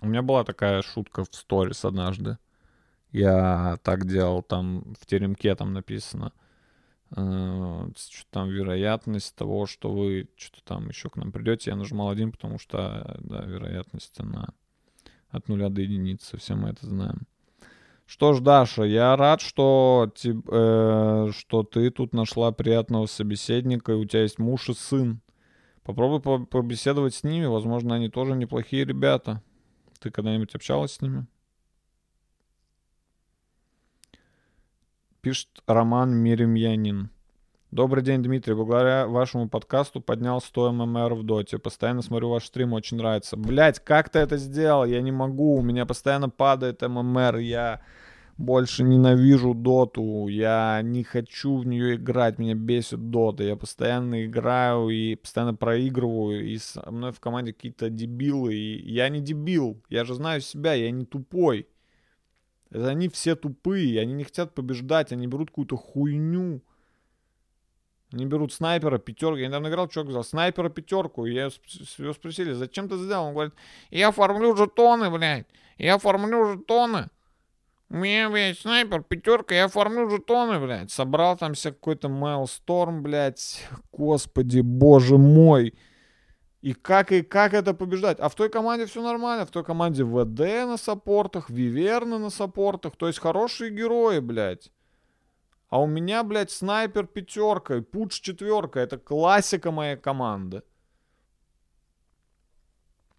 У меня была такая шутка в сторис однажды. Я так делал, там в теремке там написано, э, что там вероятность того, что вы что-то там еще к нам придете. Я нажимал один, потому что, да, вероятность она от нуля до единицы, все мы это знаем. Что ж, Даша, я рад, что, э, что ты тут нашла приятного собеседника, и у тебя есть муж и сын. Попробуй по побеседовать с ними, возможно, они тоже неплохие ребята. Ты когда-нибудь общалась с ними? Пишет Роман Миремьянин. Добрый день, Дмитрий. Благодаря вашему подкасту поднял 100 ММР в доте. Постоянно смотрю ваш стрим, очень нравится. Блять, как ты это сделал? Я не могу. У меня постоянно падает ММР. Я больше ненавижу доту. Я не хочу в нее играть. Меня бесит дота. Я постоянно играю и постоянно проигрываю. И со мной в команде какие-то дебилы. И я не дебил. Я же знаю себя. Я не тупой. Это они все тупые. Они не хотят побеждать. Они берут какую-то хуйню они берут снайпера, пятерку. Я недавно играл, чувак взял снайпера, пятерку. И я его спросили, зачем ты сделал? Он говорит, я фармлю жетоны, блядь. Я фармлю жетоны. У меня, блядь, снайпер, пятерка, я фармлю жетоны, блядь. Собрал там себе какой-то Майлсторм, блядь. Господи, боже мой. И как, и как это побеждать? А в той команде все нормально. В той команде ВД на саппортах, Виверны на саппортах. То есть хорошие герои, блядь. А у меня, блядь, снайпер пятерка и пуч четверка. Это классика моей команды.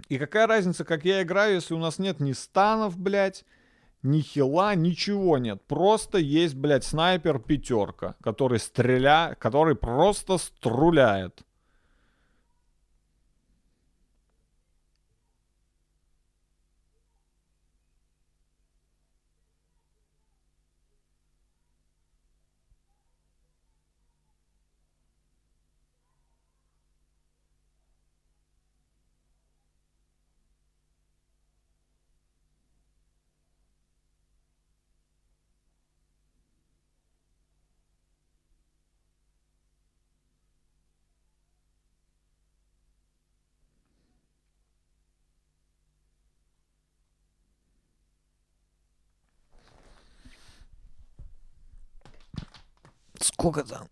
И какая разница, как я играю, если у нас нет ни станов, блядь, ни хила, ничего нет. Просто есть, блядь, снайпер пятерка, который стреля, который просто струляет. Сколько там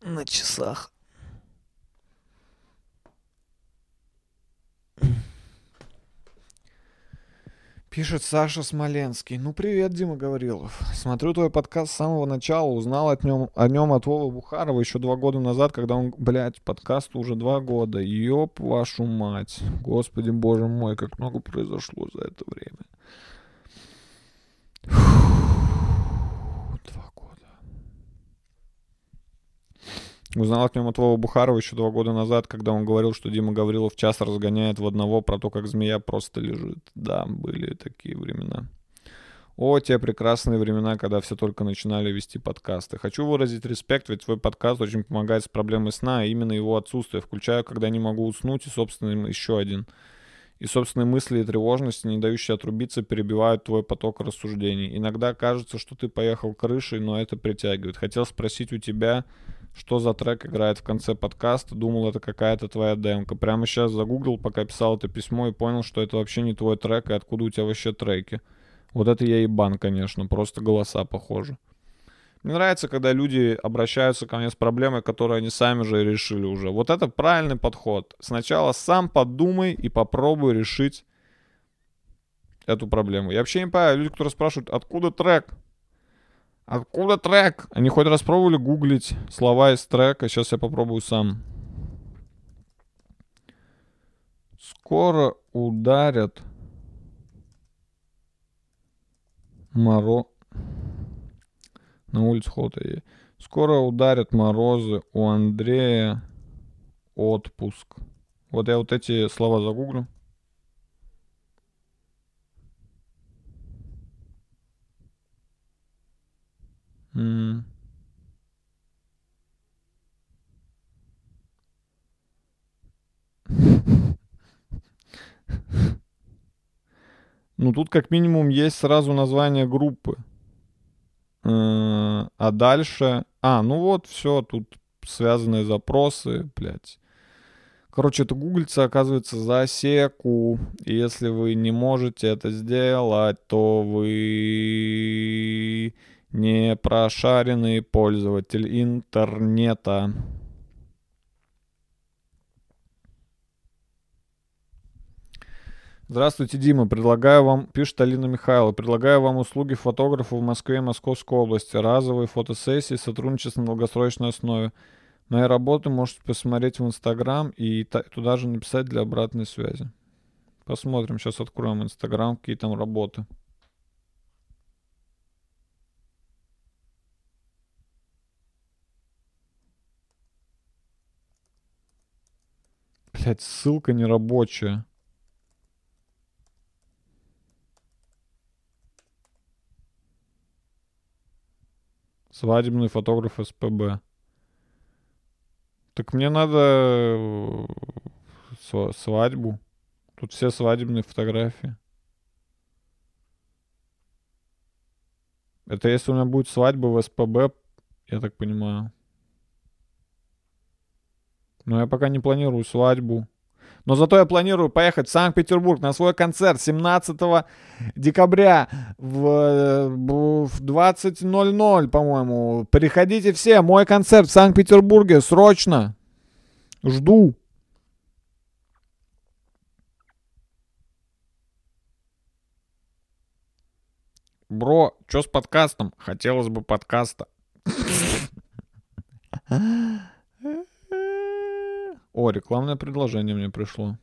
на часах? Пишет Саша Смоленский. Ну, привет, Дима Гаврилов. Смотрю твой подкаст с самого начала, узнал от нем, о нем от Вовы Бухарова еще два года назад, когда он, блядь, подкасту уже два года. Ёб вашу мать. Господи, боже мой, как много произошло за это время. Узнал от него Вова Бухарова еще два года назад, когда он говорил, что Дима Гаврилов час разгоняет в одного про то, как змея просто лежит. Да, были такие времена. О, те прекрасные времена, когда все только начинали вести подкасты. Хочу выразить респект, ведь твой подкаст очень помогает с проблемой сна, а именно его отсутствие. Включаю, когда не могу уснуть, и, собственно, еще один. И собственные мысли и тревожности, не дающие отрубиться, перебивают твой поток рассуждений. Иногда кажется, что ты поехал крышей, но это притягивает. Хотел спросить у тебя, что за трек играет в конце подкаста, думал, это какая-то твоя демка. Прямо сейчас загуглил, пока писал это письмо, и понял, что это вообще не твой трек, и откуда у тебя вообще треки. Вот это я ебан, конечно, просто голоса похожи. Мне нравится, когда люди обращаются ко мне с проблемой, которую они сами же решили уже. Вот это правильный подход. Сначала сам подумай и попробуй решить эту проблему. Я вообще не понимаю, люди, которые спрашивают, откуда трек? Откуда трек? Они хоть раз пробовали гуглить слова из трека. Сейчас я попробую сам. Скоро ударят моро... На улице холода. Скоро ударят морозы. У Андрея отпуск. Вот я вот эти слова загуглю. Ну, тут как минимум есть сразу название группы. Э, А дальше... А, ну вот, все, тут связанные запросы, блядь. Короче, это гуглится, оказывается, за секу. И если вы не можете это сделать, то вы не прошаренный пользователь интернета. Здравствуйте, Дима. Предлагаю вам, пишет Алина Михайлова, предлагаю вам услуги фотографа в Москве и Московской области. Разовые фотосессии, сотрудничество на долгосрочной основе. Мои работы можете посмотреть в Инстаграм и туда же написать для обратной связи. Посмотрим, сейчас откроем Инстаграм, какие там работы. Блять, ссылка нерабочая. Свадебный фотограф СПБ. Так мне надо э, сва- свадьбу. Тут все свадебные фотографии. Это если у меня будет свадьба в СПБ, я так понимаю. Но я пока не планирую свадьбу. Но зато я планирую поехать в Санкт-Петербург на свой концерт 17 декабря в, э, в 20.00, по-моему. Приходите все, мой концерт в Санкт-Петербурге, срочно. Жду. Бро, чё с подкастом? Хотелось бы подкаста. О, рекламное предложение мне пришло.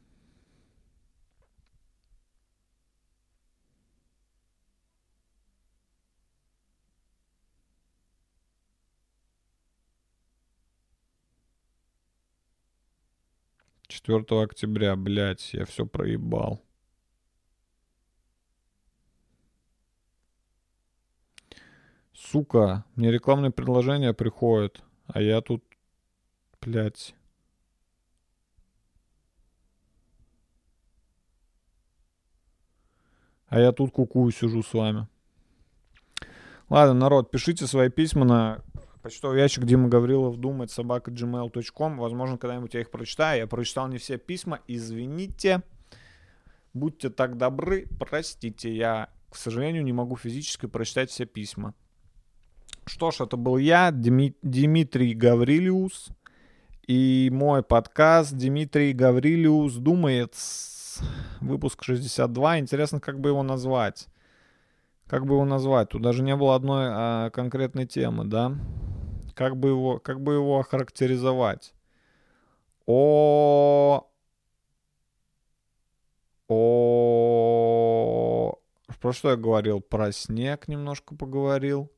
Четвертого октября, блядь, я все проебал. Сука, мне рекламные предложения приходят, а я тут, блядь. А я тут кукую сижу с вами. Ладно, народ, пишите свои письма на почтовый ящик Дима Гаврилов думает собака gmail.com. Возможно, когда-нибудь я их прочитаю. Я прочитал не все письма. Извините. Будьте так добры, простите. Я, к сожалению, не могу физически прочитать все письма. Что ж, это был я, Дими- Дмитрий Гаврилиус. И мой подкаст Дмитрий Гаврилиус думает. С- Выпуск 62. Интересно, как бы его назвать. Как бы его назвать? Тут даже не было одной а, конкретной темы, да? Как бы его, как бы его охарактеризовать? О... О... Про что я говорил? Про снег немножко поговорил.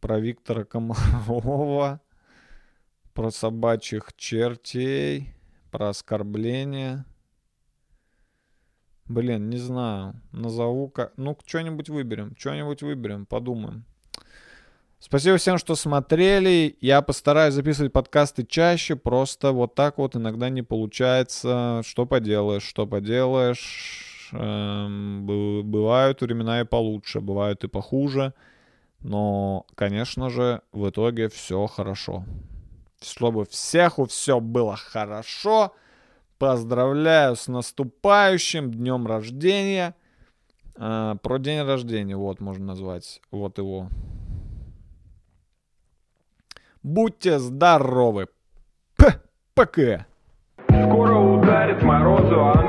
Про Виктора Комарова. Про собачьих чертей. Про оскорбления. Блин, не знаю. Назову как... Ну, что-нибудь выберем. Что-нибудь выберем. Подумаем. Спасибо всем, что смотрели. Я постараюсь записывать подкасты чаще. Просто вот так вот иногда не получается. Что поделаешь, что поделаешь. Эм, бы- бывают времена и получше, бывают и похуже. Но, конечно же, в итоге все хорошо. Чтобы всех у все было хорошо. Поздравляю с наступающим днем рождения. А, про день рождения, вот можно назвать. Вот его. Будьте здоровы. П пока. Скоро ударит морозу, а